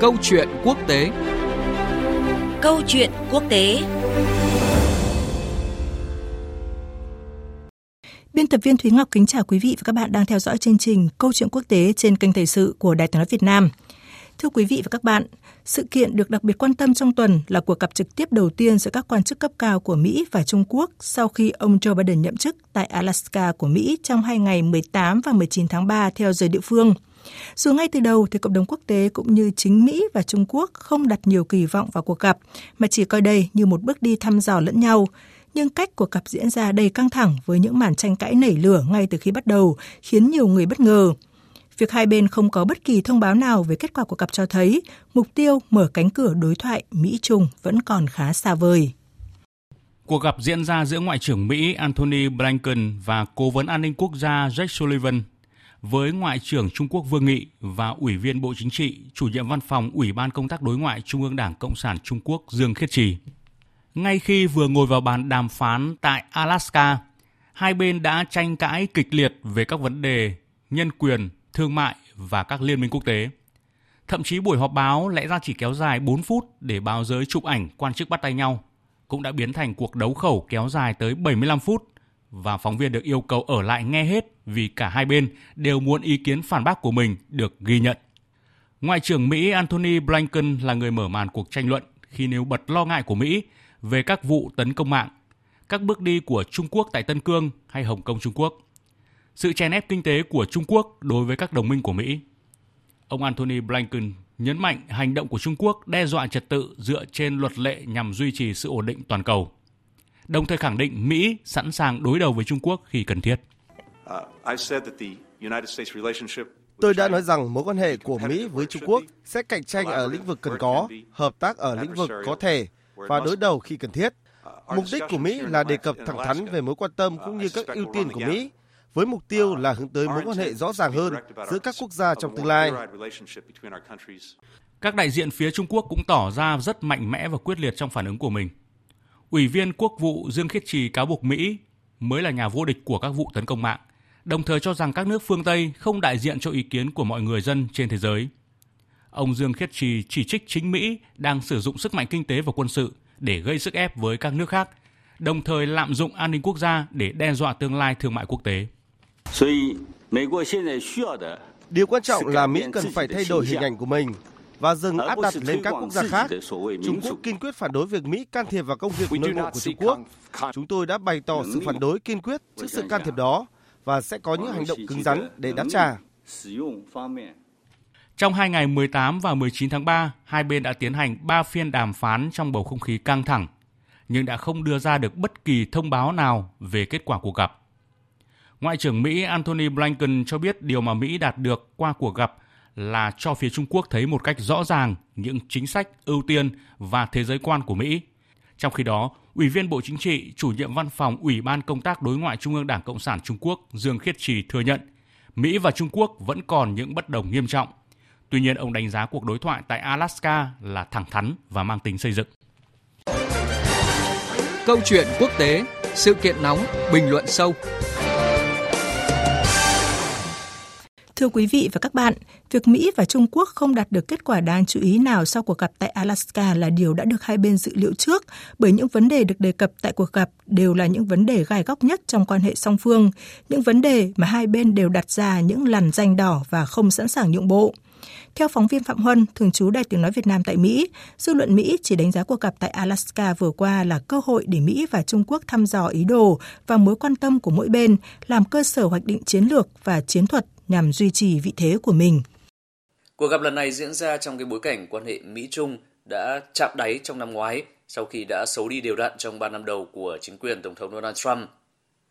Câu chuyện quốc tế Câu chuyện quốc tế Biên tập viên Thúy Ngọc kính chào quý vị và các bạn đang theo dõi chương trình Câu chuyện quốc tế trên kênh Thời sự của Đài tiếng nói Việt Nam. Thưa quý vị và các bạn, sự kiện được đặc biệt quan tâm trong tuần là cuộc gặp trực tiếp đầu tiên giữa các quan chức cấp cao của Mỹ và Trung Quốc sau khi ông Joe Biden nhậm chức tại Alaska của Mỹ trong hai ngày 18 và 19 tháng 3 theo giờ địa phương. Dù ngay từ đầu thì cộng đồng quốc tế cũng như chính Mỹ và Trung Quốc không đặt nhiều kỳ vọng vào cuộc gặp, mà chỉ coi đây như một bước đi thăm dò lẫn nhau. Nhưng cách cuộc gặp diễn ra đầy căng thẳng với những màn tranh cãi nảy lửa ngay từ khi bắt đầu khiến nhiều người bất ngờ. Việc hai bên không có bất kỳ thông báo nào về kết quả cuộc gặp cho thấy mục tiêu mở cánh cửa đối thoại Mỹ-Trung vẫn còn khá xa vời. Cuộc gặp diễn ra giữa Ngoại trưởng Mỹ Antony Blinken và Cố vấn An ninh Quốc gia Jake Sullivan với Ngoại trưởng Trung Quốc Vương Nghị và Ủy viên Bộ Chính trị, chủ nhiệm văn phòng Ủy ban Công tác Đối ngoại Trung ương Đảng Cộng sản Trung Quốc Dương Khiết Trì. Ngay khi vừa ngồi vào bàn đàm phán tại Alaska, hai bên đã tranh cãi kịch liệt về các vấn đề nhân quyền, thương mại và các liên minh quốc tế. Thậm chí buổi họp báo lẽ ra chỉ kéo dài 4 phút để báo giới chụp ảnh quan chức bắt tay nhau, cũng đã biến thành cuộc đấu khẩu kéo dài tới 75 phút và phóng viên được yêu cầu ở lại nghe hết vì cả hai bên đều muốn ý kiến phản bác của mình được ghi nhận. Ngoại trưởng Mỹ Antony Blinken là người mở màn cuộc tranh luận khi nêu bật lo ngại của Mỹ về các vụ tấn công mạng, các bước đi của Trung Quốc tại Tân Cương hay Hồng Kông Trung Quốc, sự chèn ép kinh tế của Trung Quốc đối với các đồng minh của Mỹ. Ông Antony Blinken nhấn mạnh hành động của Trung Quốc đe dọa trật tự dựa trên luật lệ nhằm duy trì sự ổn định toàn cầu đồng thời khẳng định Mỹ sẵn sàng đối đầu với Trung Quốc khi cần thiết. Tôi đã nói rằng mối quan hệ của Mỹ với Trung Quốc sẽ cạnh tranh ở lĩnh vực cần có, hợp tác ở lĩnh vực có thể và đối đầu khi cần thiết. Mục đích của Mỹ là đề cập thẳng thắn về mối quan tâm cũng như các ưu tiên của Mỹ, với mục tiêu là hướng tới mối quan hệ rõ ràng hơn giữa các quốc gia trong tương lai. Các đại diện phía Trung Quốc cũng tỏ ra rất mạnh mẽ và quyết liệt trong phản ứng của mình. Ủy viên Quốc vụ Dương Khiết Trì cáo buộc Mỹ mới là nhà vô địch của các vụ tấn công mạng, đồng thời cho rằng các nước phương Tây không đại diện cho ý kiến của mọi người dân trên thế giới. Ông Dương Khiết Trì chỉ trích chính Mỹ đang sử dụng sức mạnh kinh tế và quân sự để gây sức ép với các nước khác, đồng thời lạm dụng an ninh quốc gia để đe dọa tương lai thương mại quốc tế. Điều quan trọng là Mỹ cần phải thay đổi hình ảnh của mình và dừng áp đặt lên các quốc gia khác. Trung Quốc kiên quyết phản đối việc Mỹ can thiệp vào công việc nội bộ của Trung Quốc. Chúng tôi đã bày tỏ sự phản đối kiên quyết trước sự can thiệp đó và sẽ có những hành động cứng rắn để đáp trả. Trong hai ngày 18 và 19 tháng 3, hai bên đã tiến hành 3 phiên đàm phán trong bầu không khí căng thẳng, nhưng đã không đưa ra được bất kỳ thông báo nào về kết quả cuộc gặp. Ngoại trưởng Mỹ Antony Blinken cho biết điều mà Mỹ đạt được qua cuộc gặp là cho phía Trung Quốc thấy một cách rõ ràng những chính sách ưu tiên và thế giới quan của Mỹ. Trong khi đó, Ủy viên Bộ Chính trị, chủ nhiệm văn phòng Ủy ban Công tác Đối ngoại Trung ương Đảng Cộng sản Trung Quốc Dương Khiết Trì thừa nhận Mỹ và Trung Quốc vẫn còn những bất đồng nghiêm trọng. Tuy nhiên, ông đánh giá cuộc đối thoại tại Alaska là thẳng thắn và mang tính xây dựng. Câu chuyện quốc tế, sự kiện nóng, bình luận sâu Thưa quý vị và các bạn, việc Mỹ và Trung Quốc không đạt được kết quả đáng chú ý nào sau cuộc gặp tại Alaska là điều đã được hai bên dự liệu trước, bởi những vấn đề được đề cập tại cuộc gặp đều là những vấn đề gai góc nhất trong quan hệ song phương, những vấn đề mà hai bên đều đặt ra những lằn danh đỏ và không sẵn sàng nhượng bộ. Theo phóng viên Phạm Huân, thường trú Đài Tiếng Nói Việt Nam tại Mỹ, dư luận Mỹ chỉ đánh giá cuộc gặp tại Alaska vừa qua là cơ hội để Mỹ và Trung Quốc thăm dò ý đồ và mối quan tâm của mỗi bên, làm cơ sở hoạch định chiến lược và chiến thuật nhằm duy trì vị thế của mình. Cuộc gặp lần này diễn ra trong cái bối cảnh quan hệ Mỹ-Trung đã chạm đáy trong năm ngoái, sau khi đã xấu đi đều đặn trong 3 năm đầu của chính quyền Tổng thống Donald Trump.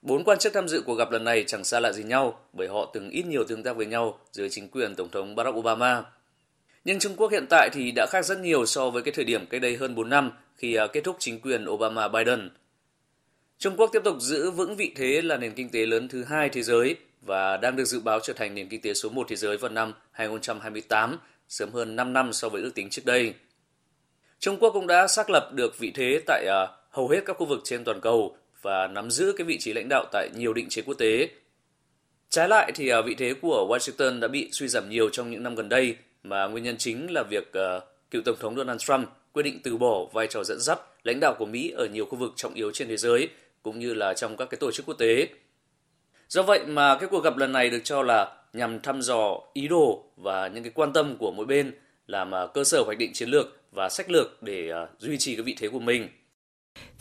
Bốn quan chức tham dự cuộc gặp lần này chẳng xa lạ gì nhau, bởi họ từng ít nhiều tương tác với nhau dưới chính quyền Tổng thống Barack Obama. Nhưng Trung Quốc hiện tại thì đã khác rất nhiều so với cái thời điểm cách đây hơn 4 năm khi à, kết thúc chính quyền Obama-Biden. Trung Quốc tiếp tục giữ vững vị thế là nền kinh tế lớn thứ hai thế giới và đang được dự báo trở thành nền kinh tế số 1 thế giới vào năm 2028, sớm hơn 5 năm so với ước tính trước đây. Trung Quốc cũng đã xác lập được vị thế tại uh, hầu hết các khu vực trên toàn cầu và nắm giữ cái vị trí lãnh đạo tại nhiều định chế quốc tế. Trái lại thì uh, vị thế của Washington đã bị suy giảm nhiều trong những năm gần đây mà nguyên nhân chính là việc uh, cựu Tổng thống Donald Trump quyết định từ bỏ vai trò dẫn dắt lãnh đạo của Mỹ ở nhiều khu vực trọng yếu trên thế giới cũng như là trong các cái tổ chức quốc tế. Do vậy mà cái cuộc gặp lần này được cho là nhằm thăm dò ý đồ và những cái quan tâm của mỗi bên, làm ờ, cơ sở hoạch định chiến lược và sách lược để ờ, duy trì cái vị thế của mình.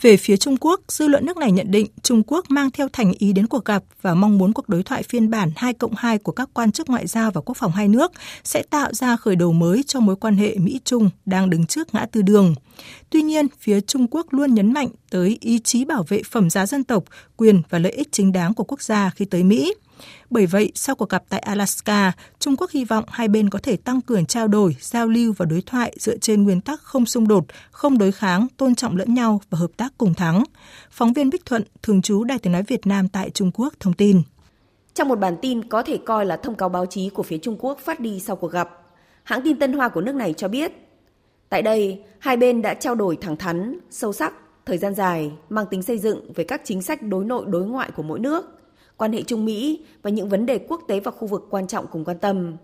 Về phía Trung Quốc, dư luận nước này nhận định Trung Quốc mang theo thành ý đến cuộc gặp và mong muốn cuộc đối thoại phiên bản 2 cộng 2 của các quan chức ngoại giao và quốc phòng hai nước sẽ tạo ra khởi đầu mới cho mối quan hệ Mỹ-Trung đang đứng trước ngã tư đường. Tuy nhiên, phía Trung Quốc luôn nhấn mạnh tới ý chí bảo vệ phẩm giá dân tộc, quyền và lợi ích chính đáng của quốc gia khi tới Mỹ. Bởi vậy, sau cuộc gặp tại Alaska, Trung Quốc hy vọng hai bên có thể tăng cường trao đổi, giao lưu và đối thoại dựa trên nguyên tắc không xung đột, không đối kháng, tôn trọng lẫn nhau và hợp tác cùng thắng. Phóng viên Bích Thuận, thường trú Đài tiếng nói Việt Nam tại Trung Quốc thông tin. Trong một bản tin có thể coi là thông cáo báo chí của phía Trung Quốc phát đi sau cuộc gặp, hãng tin Tân Hoa của nước này cho biết, tại đây, hai bên đã trao đổi thẳng thắn, sâu sắc, thời gian dài, mang tính xây dựng về các chính sách đối nội đối ngoại của mỗi nước, quan hệ Trung Mỹ và những vấn đề quốc tế và khu vực quan trọng cùng quan tâm.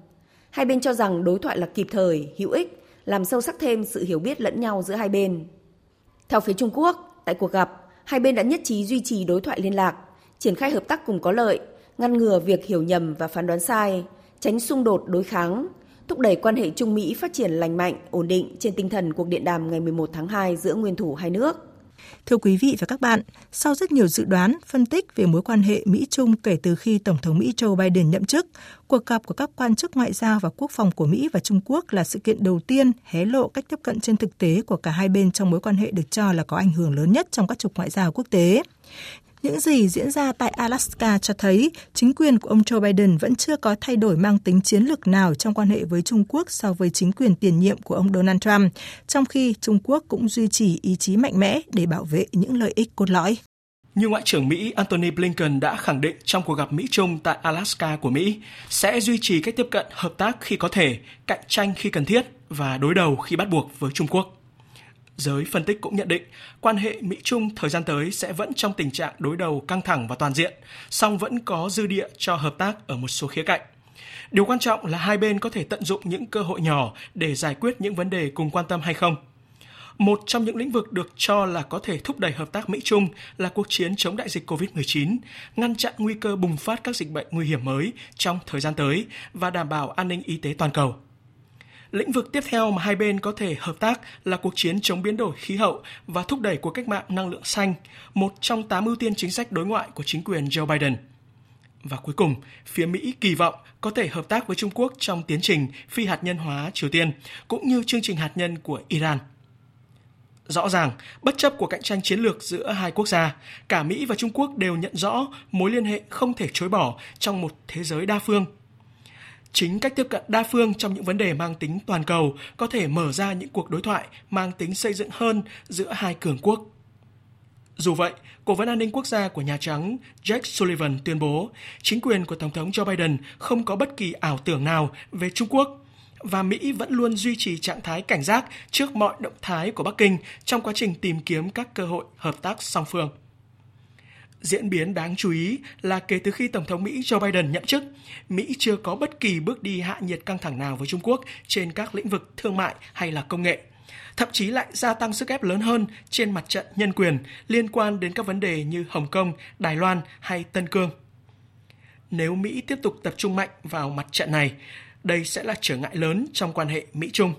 Hai bên cho rằng đối thoại là kịp thời, hữu ích, làm sâu sắc thêm sự hiểu biết lẫn nhau giữa hai bên. Theo phía Trung Quốc, tại cuộc gặp, hai bên đã nhất trí duy trì đối thoại liên lạc, triển khai hợp tác cùng có lợi, ngăn ngừa việc hiểu nhầm và phán đoán sai, tránh xung đột đối kháng, thúc đẩy quan hệ Trung Mỹ phát triển lành mạnh, ổn định trên tinh thần cuộc điện đàm ngày 11 tháng 2 giữa nguyên thủ hai nước. Thưa quý vị và các bạn, sau rất nhiều dự đoán, phân tích về mối quan hệ Mỹ-Trung kể từ khi Tổng thống Mỹ Joe Biden nhậm chức, cuộc gặp của các quan chức ngoại giao và quốc phòng của Mỹ và Trung Quốc là sự kiện đầu tiên hé lộ cách tiếp cận trên thực tế của cả hai bên trong mối quan hệ được cho là có ảnh hưởng lớn nhất trong các trục ngoại giao quốc tế. Những gì diễn ra tại Alaska cho thấy chính quyền của ông Joe Biden vẫn chưa có thay đổi mang tính chiến lược nào trong quan hệ với Trung Quốc so với chính quyền tiền nhiệm của ông Donald Trump, trong khi Trung Quốc cũng duy trì ý chí mạnh mẽ để bảo vệ những lợi ích cốt lõi. Như Ngoại trưởng Mỹ Antony Blinken đã khẳng định trong cuộc gặp Mỹ-Trung tại Alaska của Mỹ, sẽ duy trì cách tiếp cận hợp tác khi có thể, cạnh tranh khi cần thiết và đối đầu khi bắt buộc với Trung Quốc. Giới phân tích cũng nhận định quan hệ Mỹ-Trung thời gian tới sẽ vẫn trong tình trạng đối đầu căng thẳng và toàn diện, song vẫn có dư địa cho hợp tác ở một số khía cạnh. Điều quan trọng là hai bên có thể tận dụng những cơ hội nhỏ để giải quyết những vấn đề cùng quan tâm hay không. Một trong những lĩnh vực được cho là có thể thúc đẩy hợp tác Mỹ-Trung là cuộc chiến chống đại dịch COVID-19, ngăn chặn nguy cơ bùng phát các dịch bệnh nguy hiểm mới trong thời gian tới và đảm bảo an ninh y tế toàn cầu. Lĩnh vực tiếp theo mà hai bên có thể hợp tác là cuộc chiến chống biến đổi khí hậu và thúc đẩy cuộc cách mạng năng lượng xanh, một trong tám ưu tiên chính sách đối ngoại của chính quyền Joe Biden. Và cuối cùng, phía Mỹ kỳ vọng có thể hợp tác với Trung Quốc trong tiến trình phi hạt nhân hóa Triều Tiên, cũng như chương trình hạt nhân của Iran. Rõ ràng, bất chấp cuộc cạnh tranh chiến lược giữa hai quốc gia, cả Mỹ và Trung Quốc đều nhận rõ mối liên hệ không thể chối bỏ trong một thế giới đa phương Chính cách tiếp cận đa phương trong những vấn đề mang tính toàn cầu có thể mở ra những cuộc đối thoại mang tính xây dựng hơn giữa hai cường quốc. Dù vậy, Cố vấn an ninh quốc gia của Nhà Trắng Jack Sullivan tuyên bố chính quyền của Tổng thống Joe Biden không có bất kỳ ảo tưởng nào về Trung Quốc và Mỹ vẫn luôn duy trì trạng thái cảnh giác trước mọi động thái của Bắc Kinh trong quá trình tìm kiếm các cơ hội hợp tác song phương. Diễn biến đáng chú ý là kể từ khi Tổng thống Mỹ Joe Biden nhậm chức, Mỹ chưa có bất kỳ bước đi hạ nhiệt căng thẳng nào với Trung Quốc trên các lĩnh vực thương mại hay là công nghệ. Thậm chí lại gia tăng sức ép lớn hơn trên mặt trận nhân quyền liên quan đến các vấn đề như Hồng Kông, Đài Loan hay Tân Cương. Nếu Mỹ tiếp tục tập trung mạnh vào mặt trận này, đây sẽ là trở ngại lớn trong quan hệ Mỹ-Trung.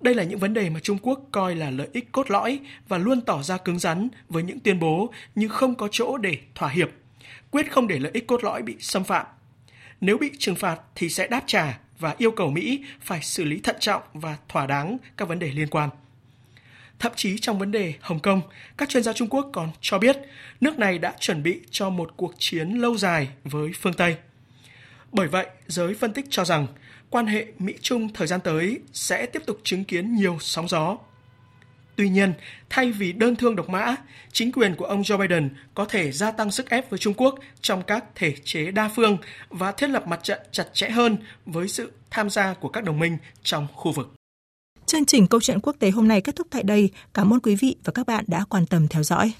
Đây là những vấn đề mà Trung Quốc coi là lợi ích cốt lõi và luôn tỏ ra cứng rắn với những tuyên bố như không có chỗ để thỏa hiệp, quyết không để lợi ích cốt lõi bị xâm phạm. Nếu bị trừng phạt thì sẽ đáp trả và yêu cầu Mỹ phải xử lý thận trọng và thỏa đáng các vấn đề liên quan. Thậm chí trong vấn đề Hồng Kông, các chuyên gia Trung Quốc còn cho biết nước này đã chuẩn bị cho một cuộc chiến lâu dài với phương Tây. Bởi vậy, giới phân tích cho rằng quan hệ Mỹ-Trung thời gian tới sẽ tiếp tục chứng kiến nhiều sóng gió. Tuy nhiên, thay vì đơn thương độc mã, chính quyền của ông Joe Biden có thể gia tăng sức ép với Trung Quốc trong các thể chế đa phương và thiết lập mặt trận chặt chẽ hơn với sự tham gia của các đồng minh trong khu vực. Chương trình Câu chuyện quốc tế hôm nay kết thúc tại đây. Cảm ơn quý vị và các bạn đã quan tâm theo dõi.